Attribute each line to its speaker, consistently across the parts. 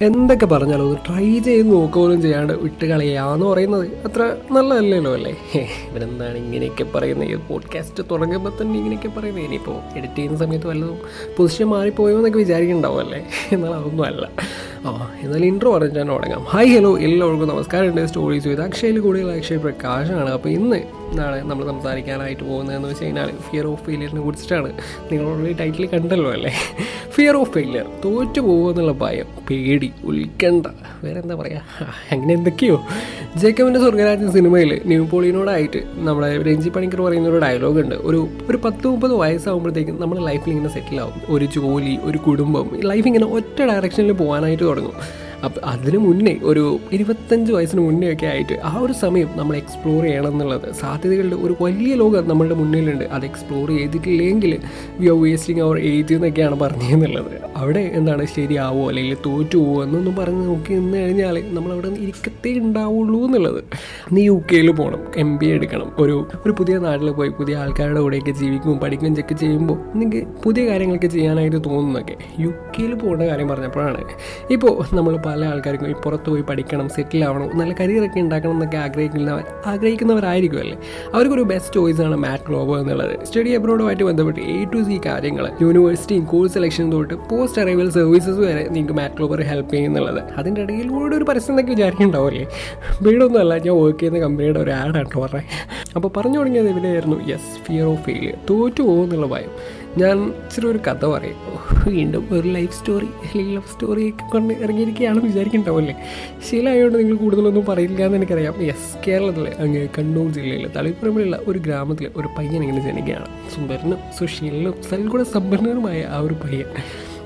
Speaker 1: എന്തൊക്കെ പറഞ്ഞാലും ഒന്ന് ട്രൈ ചെയ്ത് നോക്കുകയും ചെയ്യാണ്ട് വിട്ട് കളയാന്ന് പറയുന്നത് അത്ര നല്ലതല്ലല്ലോ അല്ലേ? ഇവരെന്താണ് ഇങ്ങനെയൊക്കെ പറയുന്നത്? ഈ പോഡ്കാസ്റ്റ് തുടങ്ങുമ്പോൾ തന്നെ ഇങ്ങനെയൊക്കെ പറയുന്നത്. ഇനിയിപ്പോൾ എഡിറ്റ് ചെയ്യുന്ന സമയത്ത് വല്ലതും പൊസിഷൻ മാറിപ്പോയോ എന്നൊക്കെ വിചാരിക്കുന്നുണ്ടാവും അല്ലേ? എന്നാൽ അതൊന്നും അല്ല. ആ എന്നാലും ഇൻട്രോ പറഞ്ഞ് ഞാൻ തുടങ്ങാം. ഹായ് ഹലോ എല്ലാവർക്കും നമസ്കാരം. ഉണ്ട് സ്റ്റോറീസ് ചെയ്ത് അക്ഷയിൽ കൂടുതൽ അക്ഷയ് പ്രകാശാണ്. അപ്പോൾ ഇന്ന് എന്താണ് നമ്മൾ സംസാരിക്കാനായിട്ട് പോകുന്നതെന്ന് വെച്ച് കഴിഞ്ഞാൽ ഫിയർ ഓഫ് ഫെയിലിയറിനെ കുറിച്ചിട്ടാണ്. നിങ്ങൾ ഓൾറെഡി ടൈറ്റിൽ കണ്ടല്ലോ അല്ലേ? ഫിയർ ഓഫ് ഫെയിലിയർ തോറ്റു പോകുമെന്നുള്ള ഭയം പേടി ഉൽക്കണ്ഠ വേറെ എന്താ പറയുക അങ്ങനെ എന്തൊക്കെയോ. ജേക്കബിന്റെ സ്വർഗരാജ്യ സിനിമയിൽ ന്യൂപോളിയനോടായിട്ട് നമ്മുടെ രഞ്ജി പണിക്കർ പറയുന്ന ഒരു ഡയലോഗ് ഉണ്ട്. ഒരു ഒരു പത്ത് മുപ്പത് വയസ്സാകുമ്പോഴത്തേക്കും നമ്മുടെ ലൈഫിൽ ഇങ്ങനെ സെറ്റിൽ ആവും. ഒരു ജോലി ഒരു കുടുംബം ലൈഫ് ഇങ്ങനെ ഒറ്റ ഡയറക്ഷനിൽ പോകാനായിട്ട് തുടങ്ങും അപ്പം അതിന് മുന്നേ ഒരു ഇരുപത്തഞ്ച് വയസ്സിന് മുന്നേ ഒക്കെ ആയിട്ട് ആ ഒരു സമയം നമ്മൾ എക്സ്പ്ലോർ ചെയ്യണം എന്നുള്ളത്. സാധ്യതകളുടെ ഒരു വലിയ ലോകം നമ്മളുടെ മുന്നിലുണ്ട്. അത് എക്സ്പ്ലോർ ചെയ്തിട്ടില്ലെങ്കിൽ we are wasting our age എന്നൊക്കെയാണ് പറഞ്ഞതെന്നുള്ളത് അവിടെ എന്താണ് ശരിയാവോ അല്ലെങ്കിൽ തോറ്റു പോവോ എന്നൊന്നും പറഞ്ഞ് നോക്കി നിന്ന് കഴിഞ്ഞാൽ നമ്മൾ അവിടെ ഇരിക്കത്തേ ഉണ്ടാവുള്ളൂ എന്നുള്ളത്. നീ യു കെയിൽ പോകണം എം ബി എടുക്കണം. ഒരു ഒരു പുതിയ നാട്ടിൽ പോയി പുതിയ ആൾക്കാരുടെ കൂടെയൊക്കെ ജീവിക്കും പഠിക്കുകയും ചെക്ക് ചെയ്യുമ്പോൾ നിങ്ങൾക്ക് പുതിയ കാര്യങ്ങളൊക്കെ ചെയ്യാനായിട്ട് തോന്നുന്നൊക്കെ യു കെയിൽ പോകുന്ന കാര്യം പറഞ്ഞപ്പോഴാണ്. ഇപ്പോൾ നമ്മൾ പല ആൾക്കാർക്കും ഈ പുറത്ത് പോയി പഠിക്കണം സെറ്റിൽ ആവണം നല്ല കരിയറൊക്കെ ഉണ്ടാക്കണം എന്നൊക്കെ ആഗ്രഹിക്കുന്നവർ ആഗ്രഹിക്കുന്നവരായിരിക്കും അല്ലേ? അവർക്കൊരു ബെസ്റ്റ് ചോയ്സ് ആണ് മാറ്റ് ഗ്ലോബോ എന്നുള്ളത്. സ്റ്റഡി അബ്രോഡുമായിട്ട് ബന്ധപ്പെട്ട് എ ടു സി കാര്യങ്ങൾ യൂണിവേഴ്സിറ്റിയും കോഴ്സ് സെലക്ഷൻ തൊട്ട് പോസ്റ്റ് അറൈവൽ സർവീസസ് വരെ നിങ്ങൾക്ക് മാറ്റ് ഗ്ലോബർ ഹെൽപ്പ് ചെയ്യുന്നുള്ളത് അതിന്റെ ഇടയിലൂടെ ഒരു പരസ്യം എന്നൊക്കെ വിചാരിക്കുന്നുണ്ടാവില്ലേ? വീടൊന്നുമല്ല ഞാൻ വർക്ക് ചെയ്യുന്ന കമ്പനിയുടെ ഒരു ആഡാണ് പറഞ്ഞത് അപ്പോൾ പറഞ്ഞു. തുടങ്ങിയത് ഇവിടെയായിരുന്നു യെസ് ഫിയർ ഓഫ് ഫെയിലിയർ തോറ്റു പോകുന്നുള്ള ഭയം. ഞാൻ ഇച്ചിരി ഒരു കഥ പറയും. വീണ്ടും ഒരു ലൈഫ് സ്റ്റോറി അല്ലെങ്കിൽ ലവ് സ്റ്റോറി ഒക്കെ കൊണ്ട് ഇറങ്ങിയിരിക്കുകയാണെന്ന് വിചാരിക്കുന്നുണ്ടാവില്ലേ ശീലമായതുകൊണ്ട് നിങ്ങൾ കൂടുതലൊന്നും പറയില്ല എന്ന് എനിക്കറിയാം. യെസ് കേരളത്തിലെ അങ്ങ് കണ്ണൂർ ജില്ലയിലെ തളിപ്പുറമ്പിലുള്ള ഒരു ഗ്രാമത്തിലെ ഒരു പയ്യൻ ഇങ്ങനെ ജനിക്കുകയാണ്. സുന്ദരനും സുശീലനും സൽഗുണ സമ്പന്നനുമായ ആ ഒരു പയ്യൻ.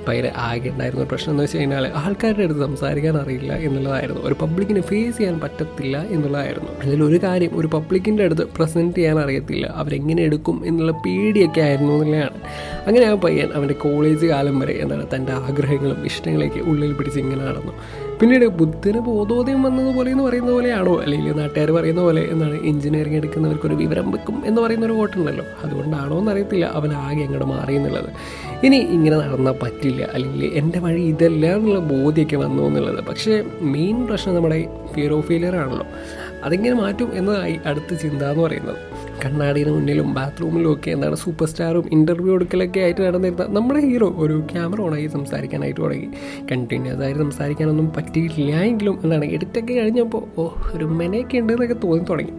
Speaker 1: പയ്യന് ആകെ ഉണ്ടായിരുന്ന ഒരു പ്രശ്നം എന്ന് വെച്ച് കഴിഞ്ഞാൽ ആൾക്കാരുടെ അടുത്ത് സംസാരിക്കാൻ അറിയില്ല എന്നുള്ളതായിരുന്നു. ഒരു പബ്ലിക്കിനെ ഫേസ് ചെയ്യാൻ പറ്റത്തില്ല എന്നുള്ളതായിരുന്നു. അതിലൊരു കാര്യം ഒരു പബ്ലിക്കിന്റെ അടുത്ത് പ്രസന്റ് ചെയ്യാൻ അറിയത്തില്ല. അവരെങ്ങനെ എടുക്കും എന്നുള്ള പേടിയൊക്കെ ആയിരുന്നു എന്നുള്ളതാണ്. അങ്ങനെ ആ പയ്യൻ അവന്റെ കോളേജ് കാലം വരെ എന്താണ് തന്റെ ആഗ്രഹങ്ങളും ഇഷ്ടങ്ങളൊക്കെ ഉള്ളിൽ പിടിച്ച് ഇങ്ങനെ നടന്നു. പിന്നീട് ബുദ്ധിന് ബോധോദയം വന്നതുപോലെ എന്ന് പറയുന്ന പോലെയാണോ? അല്ലെങ്കിൽ നാട്ടുകാർ പറയുന്ന പോലെ എന്നാണ് എഞ്ചിനീയറിംഗ് എടുക്കുന്നവർക്കൊരു വിവരം വെക്കും എന്ന് പറയുന്ന ഒരു വോട്ടുണ്ടല്ലോ അതുകൊണ്ടാണോ എന്നറിയത്തില്ല. അവൻ ആകെ അങ്ങോട്ട് മാറി എന്നുള്ളത്. ഇനി ഇങ്ങനെ നടന്നാൽ പറ്റില്ല. അല്ലെങ്കിൽ എന്റെ വഴി ഇതല്ല എന്നുള്ള ബോധ്യമൊക്കെ വന്നു എന്നുള്ളത്. പക്ഷേ മെയിൻ പ്രശ്നം നമ്മുടെ ഫിയർ ഓഫ് ഫെയിലിയർ ആണല്ലോ. അതെങ്ങനെ മാറ്റും എന്നതായി അടുത്ത ചിന്ത എന്ന് പറയുന്നത്. കണ്ണാടിയുടെ മുന്നിലും ബാത്റൂമിലും ഒക്കെ എന്താണ് സൂപ്പർ സ്റ്റാറും ഇന്റർവ്യൂ എടുക്കലൊക്കെ ആയിട്ട് നടന്നിരുന്ന നമ്മുടെ ഹീറോ ഒരു ക്യാമറ ഓണായി സംസാരിക്കാനായിട്ട് തുടങ്ങി. കണ്ടിന്യൂസ് ആയിട്ട് സംസാരിക്കാനൊന്നും പറ്റിയിട്ടില്ല എങ്കിലും എന്താണ് എഡിറ്റൊക്കെ കഴിഞ്ഞപ്പോൾ ഓ ഒരു മെനയൊക്കെ ഉണ്ട് എന്നൊക്കെ തോന്നി തുടങ്ങി.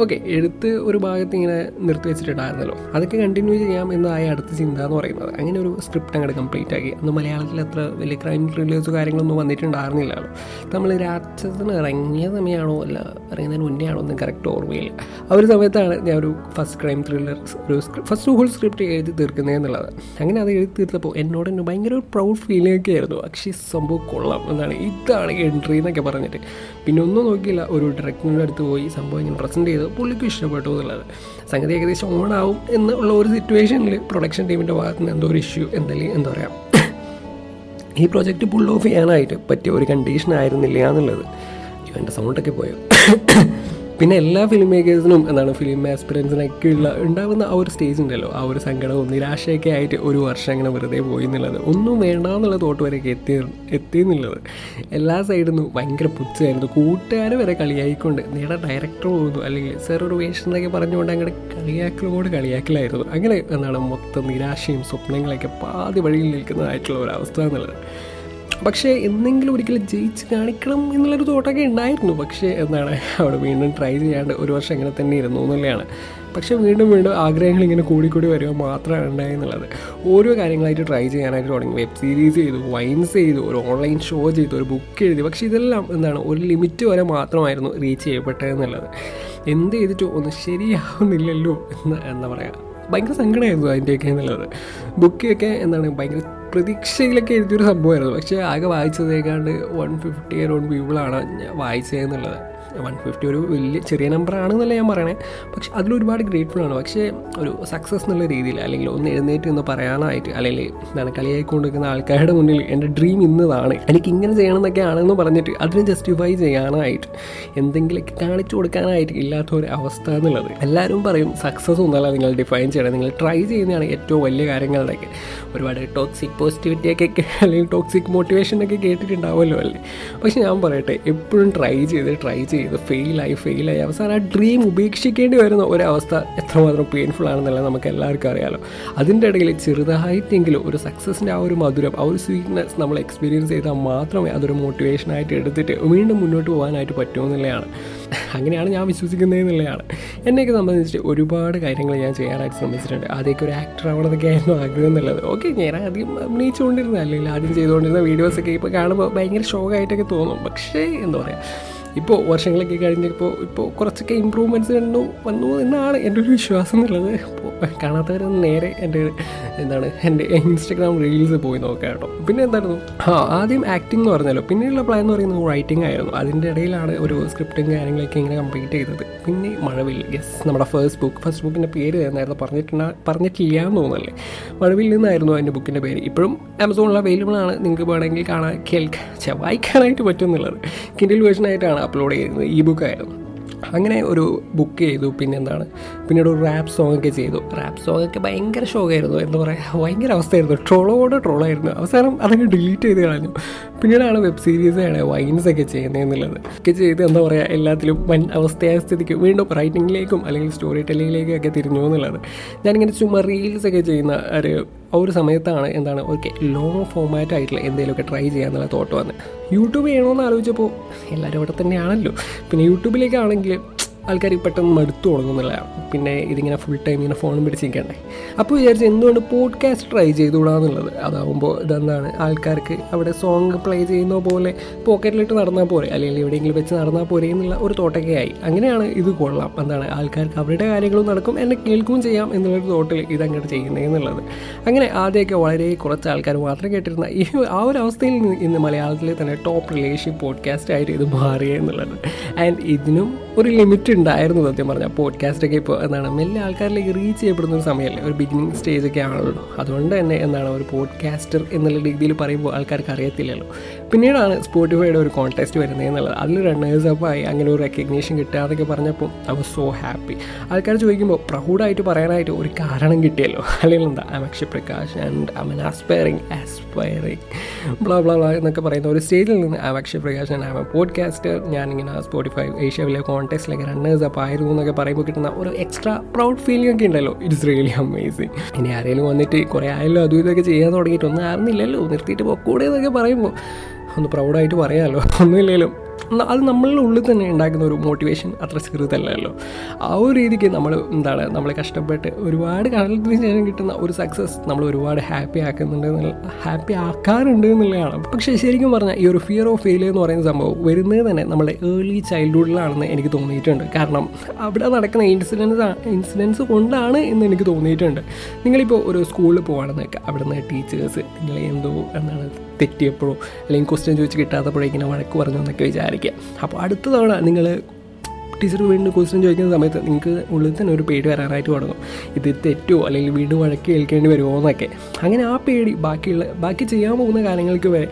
Speaker 1: ഓക്കെ എഴുത്ത് ഒരു ഭാഗത്ത് ഇങ്ങനെ നിർത്തി വെച്ചിട്ടുണ്ടായിരുന്നല്ലോ. അതൊക്കെ കണ്ടിന്യൂ ചെയ്യാം എന്നതായ അടുത്ത ചിന്ത എന്ന് പറയുന്നത്. അങ്ങനെ ഒരു സ്ക്രിപ്റ്റ് അങ്ങോട്ട് കംപ്ലീറ്റ് ആക്കി. അന്ന് മലയാളത്തിൽ അത്ര വലിയ ക്രൈം ത്രില്ലേഴ്സ് കാര്യങ്ങളൊന്നും വന്നിട്ടുണ്ടായിരുന്നില്ലല്ലോ. നമ്മൾ രാക്ഷസത്തിന് ഇറങ്ങിയ സമയമാണോ അല്ല ഇറങ്ങുന്നതിന് മുന്നേ ആണോ ഒന്നും കറക്റ്റ് ഓർമ്മയില്ല. ആ ഒരു സമയത്താണ് ഞാൻ ഒരു ഫസ്റ്റ് ക്രൈം ത്രില്ലർ ഒരു ഫസ്റ്റ് ഹോൾ സ്ക്രിപ്റ്റ് എഴുതി തീർക്കുന്നത് എന്നുള്ളത്. അങ്ങനെ അത് എഴുതി തീർത്തപ്പോൾ എന്നോട് തന്നെ ഭയങ്കര ഒരു പ്രൗഡ് ഫീലിംഗ് ഒക്കെ ആയിരുന്നു. പക്ഷേ സംഭവം കൊള്ളാം എന്നാണ്. ഇതാണ് എൻട്രി എന്നൊക്കെ പറഞ്ഞിട്ട്. പിന്നെ ഒന്നും നോക്കിയില്ല. ഒരു ഡയറക്ടറിന്റെ അടുത്ത് പോയി സംഭവം ഇങ്ങനെ പ്രസന്റ് ചെയ്ത്. പുള്ളിക്ക് ഇഷ്ടപ്പെട്ടു എന്നുള്ളത്. സംഗതി ഏകദേശം ഓണാവും എന്നുള്ള ഒരു സിറ്റുവേഷനിൽ പ്രൊഡക്ഷൻ ടീമിന്റെ ഭാഗത്ത് നിന്ന് എന്തോ ഒരു ഇഷ്യൂ എന്തെങ്കിലും എന്താ പറയുക ഈ പ്രോജക്റ്റ് പുൾ ഓഫ് ചെയ്യാനായിട്ട് പറ്റിയ ഒരു കണ്ടീഷൻ ആയിരുന്നില്ല എന്നുള്ളത്. എന്റെ സൗണ്ടൊക്കെ പോയോ? പിന്നെ എല്ലാ ഫിലിം മേക്കേഴ്സിനും എന്താണ് ഫിലിം ആസ്പിറൻസിനൊക്കെ ഉള്ള ഉണ്ടാകുന്ന ആ ഒരു സ്റ്റേജ് ഉണ്ടല്ലോ. ആ ഒരു സങ്കടവും നിരാശയൊക്കെ ആയിട്ട് ഒരു വർഷം അങ്ങനെ വെറുതെ പോയി എന്നുള്ളത്. ഒന്നും വേണ്ട എന്നുള്ള തോട്ട് വരെയൊക്കെ എത്തി എത്തി എന്നുള്ളത്. എല്ലാ സൈഡിൽ നിന്നും ഭയങ്കര പുച്ഛമായിരുന്നു. കൂട്ടുകാർ വരെ കളിയായിക്കൊണ്ട് നേരെ ഡയറക്ടർ പോകുന്നു അല്ലെങ്കിൽ സാർ ഒരു വേഷം എന്നൊക്കെ പറഞ്ഞുകൊണ്ട് അങ്ങനെ കളിയാക്കലോട് കളിയാക്കലായിരുന്നു. അങ്ങനെ എന്താണ് മൊത്തം നിരാശയും സ്വപ്നങ്ങളൊക്കെ പാതി വഴിയിൽ നിൽക്കുന്നതായിട്ടുള്ള ഒരു അവസ്ഥ എന്നുള്ളത്. പക്ഷേ എന്തെങ്കിലും ഒരിക്കലും ജയിച്ച് കാണിക്കണം എന്നുള്ളൊരു തോട്ടൊക്കെ ഉണ്ടായിരുന്നു. പക്ഷേ എന്താണ് അവിടെ വീണ്ടും ട്രൈ ചെയ്യാണ്ട് ഒരു വർഷം ഇങ്ങനെ തന്നെ ഇരുന്നു എന്നുള്ളതാണ്. പക്ഷേ വീണ്ടും വീണ്ടും ആഗ്രഹങ്ങൾ ഇങ്ങനെ കൂടിക്കൂടി വരിക മാത്രമാണ് ഉണ്ടായെന്നുള്ളത് ഓരോ കാര്യങ്ങളായിട്ട് ട്രൈ ചെയ്യാനായിട്ട് തുടങ്ങി. വെബ് സീരീസ് ചെയ്തു വൈൻസ് ചെയ്തു ഒരു ഓൺലൈൻ ഷോ ചെയ്തു ഒരു ബുക്ക് എഴുതി. പക്ഷേ ഇതെല്ലാം എന്താണ് ഒരു ലിമിറ്റ് വരെ മാത്രമായിരുന്നു റീച്ച് ചെയ്യപ്പെട്ടതെന്നുള്ളത് എന്ത് ചെയ്തിട്ടും ഒന്നും ശരിയാവുന്നില്ലല്ലോ എന്ന് എന്താ പറയുക ഭയങ്കര സങ്കടമായിരുന്നു അതിന്റെയൊക്കെ എന്നുള്ളത്. ബുക്കിയൊക്കെ എന്താണ് ഭയങ്കര പ്രതീക്ഷയിലൊക്കെ എഴുതിയൊരു സംഭവമായിരുന്നു. പക്ഷേ ആകെ വായിച്ചതേക്കാണ്ട് വൺ ഫിഫ്റ്റി അറൗണ്ട് പീപ്പിളാണ് വായിച്ചതെന്നുള്ളത് വൺ ഫിഫ്റ്റി ഒരു വലിയ ചെറിയ നമ്പർ ആണെന്നല്ല ഞാൻ പറയണേ. പക്ഷെ അതിലൊരുപാട് ഗ്രേറ്റ്ഫുൾ ആണ്. പക്ഷേ ഒരു സക്സസ് എന്നുള്ള രീതിയിൽ അല്ലെങ്കിൽ ഒന്ന് എഴുന്നേറ്റ് എന്ന് പറയാനായിട്ട് അല്ലെങ്കിൽ എന്താണ് കളിയായിക്കൊണ്ടിരിക്കുന്ന ആൾക്കാരുടെ മുന്നിൽ എന്റെ ഡ്രീം ഇന്നതാണ്. എനിക്ക് ഇങ്ങനെ ചെയ്യണം എന്നൊക്കെ ആണെന്ന് പറഞ്ഞിട്ട് അതിന് ജസ്റ്റിഫൈ ചെയ്യാനായിട്ട് എന്തെങ്കിലുമൊക്കെ കാണിച്ചു കൊടുക്കാനായിട്ട് ഇല്ലാത്ത ഒരു അവസ്ഥ എന്നുള്ളത്. എല്ലാവരും പറയും സക്സസ് ഒന്നല്ല നിങ്ങൾ ഡിഫൈൻ ചെയ്യണം. നിങ്ങൾ ട്രൈ ചെയ്യുന്നതാണ് ഏറ്റവും വലിയ കാര്യങ്ങളുടെയൊക്കെ. ഒരുപാട് ടോക്സിക് പോസിറ്റിവിറ്റിയൊക്കെ അല്ലെങ്കിൽ ടോക്സിക് മോട്ടിവേഷനൊക്കെ കേട്ടിട്ടുണ്ടാവുമല്ലോ അല്ലേ? പക്ഷെ ഞാൻ പറയട്ടെ എപ്പോഴും ട്രൈ ചെയ്ത് ട്രൈ ചെയ്ത് ഫെയിലായി ഫെയിലായി. അവസാനം ആ ഡ്രീം ഉപേക്ഷിക്കേണ്ടി വരുന്ന ഒരവസ്ഥ എത്രമാത്രം പെയിൻഫുൾ ആണെന്നുള്ളത് നമുക്ക് എല്ലാവർക്കും അറിയാലോ. അതിന്റെ ഇടയിൽ ചെറുതായിട്ടെങ്കിലും ഒരു സക്സസിന്റെ ആ ഒരു മധുരം ആ ഒരു സ്വീറ്റ്നെസ് നമ്മൾ എക്സ്പീരിയൻസ് ചെയ്താൽ മാത്രമേ അതൊരു മോട്ടിവേഷനായിട്ട് എടുത്തിട്ട് വീണ്ടും മുന്നോട്ട് പോകാനായിട്ട് പറ്റുമെന്നുള്ളതാണ് അങ്ങനെയാണ് ഞാൻ വിശ്വസിക്കുന്നത് എന്നുള്ളതാണ്. എന്നെയൊക്കെ സംബന്ധിച്ച് ഒരുപാട് കാര്യങ്ങൾ ഞാൻ ചെയ്യാനായിട്ട് ശ്രമിച്ചിട്ടുണ്ട്. ആദ്യമൊക്കെ ഒരു ആക്ടർ ആവണതൊക്കെ ആയിരുന്നു ആഗ്രഹം എന്നുള്ളത്. ഓക്കെ ഞാൻ ആദ്യം അഭിനയിച്ചുകൊണ്ടിരുന്ന ആദ്യം ചെയ്തുകൊണ്ടിരുന്ന വീഡിയോസൊക്കെ ഇപ്പോൾ കാണുമ്പോൾ ഭയങ്കര ഷോക്കായിട്ടൊക്കെ തോന്നും. പക്ഷേ എന്താ പറയുക ഇപ്പോൾ വർഷങ്ങളൊക്കെ കഴിഞ്ഞപ്പോൾ ഇപ്പോൾ കുറച്ചൊക്കെ ഇമ്പ്രൂവ്മെന്റ്സ് കണ്ടു വന്നു എന്നാണ് എന്റെ ഒരു വിശ്വാസം എന്നുള്ളത്. കാണാത്തവരൊന്ന് നേരെ എന്റെ എന്താണ് എന്റെ ഇൻസ്റ്റഗ്രാം റീൽസ് പോയി നോക്കാം കേട്ടോ. പിന്നെ എന്തായിരുന്നു? ആ ആദ്യം ആക്ടിംഗ് എന്ന് പറഞ്ഞാലോ പിന്നെയുള്ള പ്ലാൻ എന്ന് പറയുന്നത് റൈറ്റിംഗ് ആയിരുന്നു. അതിന്റെ ഇടയിലാണ് ഒരു സ്ക്രിപ്റ്റും കാര്യങ്ങളൊക്കെ ഇങ്ങനെ കംപ്ലീറ്റ് ചെയ്തത്. പിന്നെ മഴവിൽ യെസ് നമ്മുടെ ഫസ്റ്റ് ബുക്ക് ഫസ്റ്റ് ബുക്കിന്റെ പേര് നേരത്തെ പറഞ്ഞിട്ടുണ്ട പറഞ്ഞിട്ടില്ല എന്ന് തോന്നുന്നല്ലേ? മഴവിൽ നിന്നായിരുന്നു അതിന്റെ ബുക്കിന്റെ പേര്. ഇപ്പോഴും ആമസോണിൽ അവൈലബിൾ ആണ്. നിങ്ങൾക്ക് വേണമെങ്കിൽ കാണാൻ കേൾക്കാൻ വായിക്കാനായിട്ട് പറ്റും എന്നുള്ളത്. കിൻഡിൽ വേർഷനായിട്ടാണ് അപ്ലോഡ് ചെയ്യുന്നത് ഈ ബുക്കായിരുന്നു അങ്ങനെ ഒരു ബുക്ക് ചെയ്തു പിന്നെ എന്താണ് പിന്നീട് ഒരു റാപ്പ് സോങ് ഒക്കെ ചെയ്തു. റാപ്പ് സോങ് ഒക്കെ ഭയങ്കര ഷോക്കായിരുന്നു എന്താ പറയുക ഭയങ്കര അവസ്ഥയായിരുന്നു. ട്രോളോട് ട്രോളായിരുന്നു. അവസാനം അതൊക്കെ ഡിലീറ്റ് ചെയ്ത് കളഞ്ഞു. പിന്നീടാണ് വെബ് സീരീസ് ആണ് വൈൻസ് ഒക്കെ ചെയ്യുന്നത് എന്നുള്ളത് ഒക്കെ ചെയ്ത് എന്താ പറയുക എല്ലാത്തിലും വൻ അവസ്ഥയായ സ്ഥിതിക്ക് വീണ്ടും റൈറ്റിങ്ങിലേക്കും അല്ലെങ്കിൽ സ്റ്റോറി ടെല്ലിങ്ങിലേക്കും ഒക്കെ തിരിഞ്ഞു എന്നുള്ളത്. ഞാനിങ്ങനെ ചുമ്മാ റീൽസ് ഒക്കെ ചെയ്യുന്ന ഒരു ആ ഒരു സമയത്താണ് എന്താണ് ഓക്കെ ലോങ് ഫോമാറ്റ് ആയിട്ടുള്ള എന്തെങ്കിലുമൊക്കെ ട്രൈ ചെയ്യാന്നുള്ള തോട്ട് വന്നത് യൂട്യൂബ് ചെയ്യണമെന്ന് ആലോചിച്ചപ്പോൾ എല്ലാവരും അവിടെ തന്നെയാണല്ലോ. പിന്നെ യൂട്യൂബിലേക്കാണെങ്കിൽ ആൾക്കാർ പെട്ടെന്ന് മടുത്തു തുടങ്ങുന്നില്ല. പിന്നെ ഇതിങ്ങനെ ഫുൾ ടൈം ഇങ്ങനെ ഫോണും പിടിച്ചിരിക്കണ്ടേ. അപ്പോൾ വിചാരിച്ചു എന്തുകൊണ്ട് പോഡ്കാസ്റ്റ് ട്രൈ ചെയ്തുകൂടാന്നുള്ളത്? അതാവുമ്പോൾ ഇതെന്താണ്? ആൾക്കാർക്ക് അവിടെ സോങ് പ്ലേ ചെയ്യുന്ന പോലെ പോക്കറ്റിലിട്ട് നടന്നാൽ പോരെ. അല്ലെങ്കിൽ എവിടെയെങ്കിലും വെച്ച് നടന്നാൽ പോരെ എന്നുള്ള ഒരു തോട്ടൊക്കെ ആയി അങ്ങനെയാണ് ഇത് കൊള്ളാം. എന്താണ്? ആൾക്കാർക്ക് അവരുടെ കാര്യങ്ങളും നടക്കും. എന്നെ കേൾക്കുകയും ചെയ്യാം എന്നുള്ളൊരു തോട്ടിൽ ഇത് അങ്ങോട്ട് ചെയ്യുന്നതെന്നുള്ളത് അങ്ങനെ ആദ്യമൊക്കെ വളരെ കുറച്ച് ആൾക്കാർ മാത്രം കേട്ടിരുന്ന ഈ ആ ഒരു അവസ്ഥയിൽ നിന്ന് ഇന്ന് മലയാളത്തിലെ തന്നെ ടോപ്പ് റിലേഷൻ പോഡ്കാസ്റ്റ് ആയിട്ട് ഇത് മാറിയെന്നുള്ളത് ആൻഡ് ഇതിനും ഒരു ലിമിറ്റ് ഉണ്ടായിരുന്നു സത്യം പറഞ്ഞാൽ പോഡ്കാസ്റ്റൊക്കെ ഇപ്പോൾ എന്താണ് മെല്ലെ ആൾക്കാരിലേക്ക് റീച്ച് ചെയ്യപ്പെടുന്ന ഒരു സമയമല്ലേ ഒരു ബിഗിനിങ് സ്റ്റേജ് ഒക്കെ ആണല്ലോ. അതുകൊണ്ട് തന്നെ എന്താണ് ഒരു പോഡ്കാസ്റ്റർ എന്നുള്ള രീതിയിൽ പറയുമ്പോൾ ആൾക്കാർക്ക് അറിയത്തില്ലല്ലോ. പിന്നീടാണ് സ്പോട്ടിഫൈയുടെ ഒരു കോൺടെസ്റ്റ് വരുന്നത് എന്നുള്ളത്. അതിൽ റണ്ണേഴ്സ് അപ്പ് ആയി അങ്ങനെ ഒരു റെക്കഗ്നേഷൻ കിട്ടുക എന്നൊക്കെ പറഞ്ഞപ്പോൾ ഐ വാസ് സോ ഹാപ്പി ആൾക്കാർ ചോദിക്കുമ്പോൾ പ്രൗഡായിട്ട് പറയാനായിട്ട് ഒരു കാരണം കിട്ടിയല്ലോ. അല്ലെങ്കിൽ എന്താ? I Akshay Prakash and I mean aspiring aspiring blah blah blah എന്നൊക്കെ പറയുന്ന ഒരു സ്റ്റേജിൽ നിന്ന് I Akshay Prakash and I am podcaster ഞാനിങ്ങനെ സ്പോട്ടിഫൈ ഏഷ്യാവിലെ കോൺടെസ്റ്റിലൊക്കെ റണ്ണേഴ്സ് അപ്പ് ആയിരുന്നു എന്നൊക്കെ പറയുമ്പോൾ കിട്ടുന്ന ഒരു എക്സ്ട്രാ പ്രൗഡ് ഫീലിംഗ് ഒക്കെ ഉണ്ടല്ലോ. ഇറ്റ്സ് റിയലി അമേസിങ് ഇനി ആരെങ്കിലും വന്നിട്ട് കുറേ ആയാലും അതും ഇതൊക്കെ ചെയ്യാൻ തുടങ്ങിയിട്ട് ഒന്നും ആയിരുന്നില്ലല്ലോ നിർത്തിയിട്ട് പൊക്കൂടെ എന്നൊക്കെ പറയുമ്പോൾ ഒന്ന് പ്രൗഡായിട്ട് പറയാമല്ലോ ഒന്നുമില്ലല്ലോ. അത് നമ്മളുടെ ഉള്ളിൽ തന്നെ ഉണ്ടാക്കുന്ന ഒരു മോട്ടിവേഷൻ അത്ര ചെറുതല്ലല്ലോ. ആ ഒരു രീതിക്ക് നമ്മൾ എന്താണ് നമ്മൾ കഷ്ടപ്പെട്ട് ഒരുപാട് കാലത്തിന് ശേഷം കിട്ടുന്ന ഒരു സക്സസ് നമ്മൾ ഒരുപാട് ഹാപ്പി ആക്കുന്നുണ്ട് എന്നുള്ള ഹാപ്പി ആക്കാറുണ്ട് എന്നുള്ളതാണ്. പക്ഷേ ശരിക്കും പറഞ്ഞാൽ ഈ ഒരു ഫിയർ ഓഫ് ഫെയിലിയർ എന്ന് പറയുന്ന സംഭവം വരുന്നത് തന്നെ നമ്മുടെ ഏർലി ചൈൽഡ്ഹുഡിലാണെന്ന് എനിക്ക് തോന്നിയിട്ടുണ്ട്. കാരണം അവിടെ നടക്കുന്ന ഇൻസിഡൻസ് ഇൻസിഡൻസ് കൊണ്ടാണ് എന്ന് എനിക്ക് തോന്നിയിട്ടുണ്ട്. നിങ്ങളിപ്പോൾ ഒരു സ്കൂളിൽ പോകുകയാണെന്ന് വെക്കുക അവിടെ നിന്ന് ടീച്ചേഴ്സ് നിങ്ങളെ എന്തോ എന്താണ് തെറ്റിയപ്പോഴോ അല്ലെങ്കിൽ ക്വസ്റ്റ്യൻ ചോദിച്ച് കിട്ടാത്തപ്പോഴോ ഇങ്ങനെ വഴക്ക് പറഞ്ഞു എന്നൊക്കെ വിചാരിക്കുക അപ്പോൾ അടുത്ത തവണ നിങ്ങൾ ടീച്ചർ വീണ്ടും ക്വസ്റ്റ്യൻ ചോദിക്കുന്ന സമയത്ത് നിങ്ങൾക്ക് ഉള്ളിൽ തന്നെ ഒരു പേടി വരാനായിട്ട് തുടങ്ങും. ഇത് തെറ്റോ അല്ലെങ്കിൽ വീണ്ടും വഴക്കി കേൾക്കേണ്ടി വരുമോ എന്നൊക്കെ. അങ്ങനെ ആ പേടി ബാക്കിയുള്ള ബാക്കി ചെയ്യാൻ പോകുന്ന കാര്യങ്ങൾക്ക് വരെ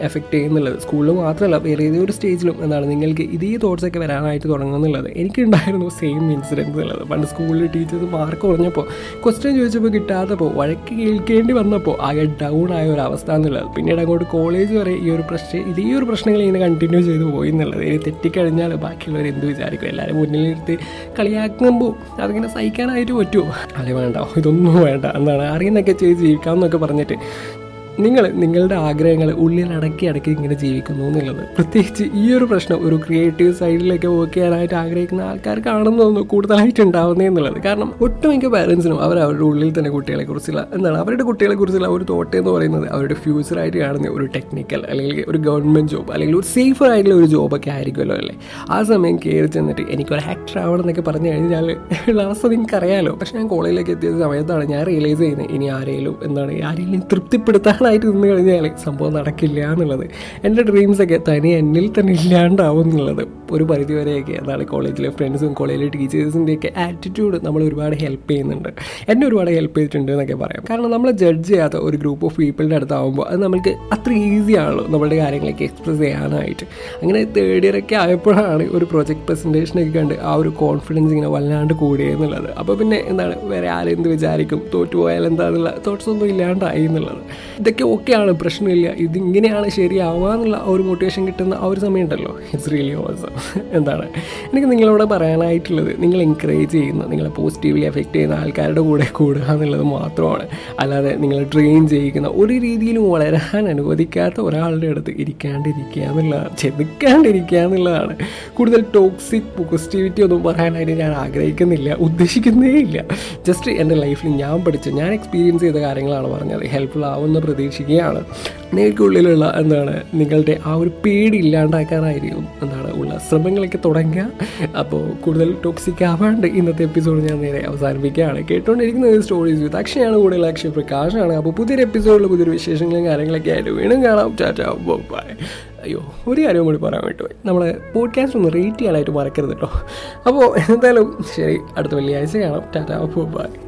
Speaker 1: എഫക്റ്റ് ചെയ്യുന്നുള്ളത്. സ്കൂളിൽ മാത്രമല്ല വേറെ ഏതൊരു സ്റ്റേജിലും എന്താണ് നിങ്ങൾക്ക് ഇതേ തോട്ട്സൊക്കെ വരാനായിട്ട് തുടങ്ങുന്നുള്ളത് എനിക്കുണ്ടായിരുന്നു സെയിം ഇൻസിഡൻസ് ഉള്ളത് പണ്ട് സ്കൂളിൽ ടീച്ചേഴ്സ് മാർക്ക് കുറഞ്ഞപ്പോൾ ക്വസ്റ്റ്യൻ ചോദിച്ചപ്പോൾ കിട്ടാത്തപ്പോൾ വഴക്ക് കേൾക്കേണ്ടി വന്നപ്പോൾ ആകെ ഡൗൺ ആയ ഒരു അവസ്ഥ എന്നുള്ളത്. പിന്നീട് അങ്ങോട്ട് കോളേജ് വരെ ഈ ഒരു പ്രശ്നം ഇതേ ഒരു പ്രശ്നങ്ങൾ ഇങ്ങനെ കണ്ടിന്യൂ ചെയ്തു പോയി എന്നുള്ളത്. തെറ്റിക്കഴിഞ്ഞാൽ ബാക്കിയുള്ളവർ എന്ത് വിചാരിക്കും? എല്ലാവരും മുന്നിലിരുത്തി കളിയാക്കുമ്പോൾ അതിങ്ങനെ സഹിക്കാനായിട്ട് പറ്റുമോ? അല്ലെ വേണ്ട. ഇതൊന്നും വേണ്ട. എന്താണ്? അറിയുന്നൊക്കെ ചെയ്ത് ജീവിക്കാമെന്നൊക്കെ പറഞ്ഞിട്ട് നിങ്ങൾ നിങ്ങളുടെ ആഗ്രഹങ്ങൾ ഉള്ളിൽ അടക്കി അടക്കി ഇങ്ങനെ ജീവിക്കുന്നു എന്നുള്ളത്. പ്രത്യേകിച്ച് ഈ ഒരു പ്രശ്നം ഒരു ക്രിയേറ്റീവ് സൈഡിലേക്ക് വർക്ക് ചെയ്യാനായിട്ട് ആഗ്രഹിക്കുന്ന ആൾക്കാർക്കാണെന്ന് തോന്നുന്നു കൂടുതലായിട്ട് ഉണ്ടാവുന്നേ എന്നുള്ളത്. കാരണം ഒട്ടുമിക്ക പാരൻസിനും അവർ അവരുടെ ഉള്ളിൽ തന്നെ കുട്ടികളെ കുറിച്ചുള്ള എന്താണ് അവരുടെ കുട്ടികളെ കുറിച്ചുള്ള ഒരു തോട്ട് എന്ന് പറയുന്നത് അവരുടെ ഫ്യൂച്ചറായിട്ട് കാണുന്ന ഒരു ടെക്നിക്കൽ അല്ലെങ്കിൽ ഒരു ഗവൺമെന്റ് ജോബ് അല്ലെങ്കിൽ ഒരു സേഫർ ആയിട്ടുള്ള ഒരു ജോബൊക്കെ ആയിരിക്കുമല്ലോ അല്ലേ? ആ സമയം കയറി ചെന്നിട്ട് എനിക്കൊരു ആക്ടർ ആവണം എന്നൊക്കെ പറഞ്ഞു കഴിഞ്ഞാൽ ലാസ്റ്റ് നിങ്ങൾക്ക് അറിയാമല്ലോ പക്ഷെ ഞാൻ കോളേജിലേക്ക് എത്തിയ സമയത്താണ് ഞാൻ റിയലൈസ് ചെയ്യുന്നത് ഇനി ആരെങ്കിലും എന്താണ് ആരെങ്കിലും തൃപ്തിപ്പെടുത്താൻ പറയാനായിട്ട് നിന്ന് കഴിഞ്ഞാൽ സംഭവം നടക്കില്ല എന്നുള്ളത്. എന്റെ ഡ്രീംസൊക്കെ തനി എന്നിൽ തന്നെ ഇല്ലാണ്ടാവും എന്നുള്ളത്. ഒരു പരിധിവരെയൊക്കെ എന്താണ് കോളേജിലെ ഫ്രണ്ട്സും കോളേജിലെ ടീച്ചേഴ്സിന്റെയൊക്കെ ആറ്റിറ്റ്യൂഡ് നമ്മൾ ഒരുപാട് ഹെൽപ്പ് ചെയ്യുന്നുണ്ട്. എന്നെ ഒരുപാട് ഹെൽപ്പ് ചെയ്തിട്ടുണ്ട് എന്നൊക്കെ പറയാം. കാരണം നമ്മൾ ജഡ്ജ് ചെയ്യാത്ത ഒരു ഗ്രൂപ്പ് ഓഫ് പീപ്പിളിന്റെ അടുത്താവുമ്പോൾ അത് നമുക്ക് അത്ര ഈസി ആണല്ലോ നമ്മളുടെ കാര്യങ്ങളൊക്കെ എക്സ്പ്രസ് ചെയ്യാനായിട്ട്. അങ്ങനെ തേർഡ് ഇയർ ഒക്കെ ആയപ്പോഴാണ് ഒരു പ്രൊജക്ട് പ്രസന്റേഷനൊക്കെ കണ്ട് ആ ഒരു കോൺഫിഡൻസ് ഇങ്ങനെ വല്ലാണ്ട് കൂടിയെന്നുള്ളത് അപ്പോൾ പിന്നെ എന്താണ് വേറെ ആരെന്ത് വിചാരിക്കും? തോറ്റുപോയാൽ എന്താണെന്നുള്ള തോട്ട്സ് ഒന്നും ഇല്ലാണ്ടായി എന്നുള്ളത്. ഇതൊക്കെ ഓക്കെയാണ് പ്രശ്നമില്ല. ഇതിങ്ങനെയാണ് ശരിയാവുക എന്നുള്ള ഒരു മോട്ടിവേഷൻ കിട്ടുന്ന ആ ഒരു സമയം ഉണ്ടല്ലോ. ഇറ്റ്സ് റിയലി ഓസം എന്താണ്? എനിക്ക് നിങ്ങളോട് പറയാനായിട്ടുള്ളത് നിങ്ങൾ എൻകറേജ് ചെയ്യുന്ന നിങ്ങളെ പോസിറ്റീവ്ലി എഫക്റ്റ് ചെയ്യുന്ന ആൾക്കാരുടെ കൂടെ കൂടുക എന്നുള്ളത് മാത്രമാണ്. അല്ലാതെ നിങ്ങളെ ട്രെയിൻ ചെയ്യിക്കുന്ന ഒരു രീതിയിലും വളരാൻ അനുവദിക്കാത്ത ഒരാളുടെ അടുത്ത് ഇരിക്കാണ്ടിരിക്കുക എന്നുള്ളതാണ്. ചെതുക്കാണ്ടിരിക്കുക എന്നുള്ളതാണ്. കൂടുതൽ ടോക്സിക് പോസിറ്റിവിറ്റി ഒന്നും പറയാനായിട്ട് ഞാൻ ആഗ്രഹിക്കുന്നില്ല ഉദ്ദേശിക്കുന്നേ ഇല്ല. ജസ്റ്റ് എന്റെ ലൈഫിൽ ഞാൻ പഠിച്ച ഞാൻ എക്സ്പീരിയൻസ് ചെയ്ത കാര്യങ്ങളാണ് പറഞ്ഞത്. ഹെൽപ്ഫുൾ ആവുമെന്ന് പ്രതീക്ഷിക്കുകയാണ്. നിങ്ങൾക്കുള്ളിലുള്ള എന്താണ് നിങ്ങളുടെ ആ ഒരു പേടി ഇല്ലാണ്ടാക്കാനായിരിക്കും എന്താണ് ഉള്ള ശ്രമങ്ങളൊക്കെ തുടങ്ങുക. അപ്പോൾ കൂടുതൽ ടോക്സിക് ആവാണ്ട് ഇന്നത്തെ എപ്പിസോഡ് ഞാൻ നേരെ അവസാനിപ്പിക്കുകയാണ്. കേട്ടുകൊണ്ടിരിക്കുന്നത് സ്റ്റോറീസ് വിത്ത് അക്ഷയാണ് കൂടുതൽ അക്ഷയ പ്രകാശാണ്. അപ്പോൾ പുതിയൊരു എപ്പിസോഡിൽ പുതിയൊരു വിശേഷങ്ങളും കാര്യങ്ങളൊക്കെ ആയിട്ട് വീണ്ടും കാണാം. ടാറ്റാ ബൈ അയ്യോ ഒരു കാര്യം കൂടി പറയാൻ വേണ്ടി നമ്മൾ പോഡ്കാസ്റ്റ് ഒന്ന് റേറ്റ് ചെയ്യാനായിട്ട് മറക്കരുത് കേട്ടോ അപ്പോൾ എന്തായാലും ശരി അടുത്ത വെള്ളിയാഴ്ച കാണാം. Tata bye.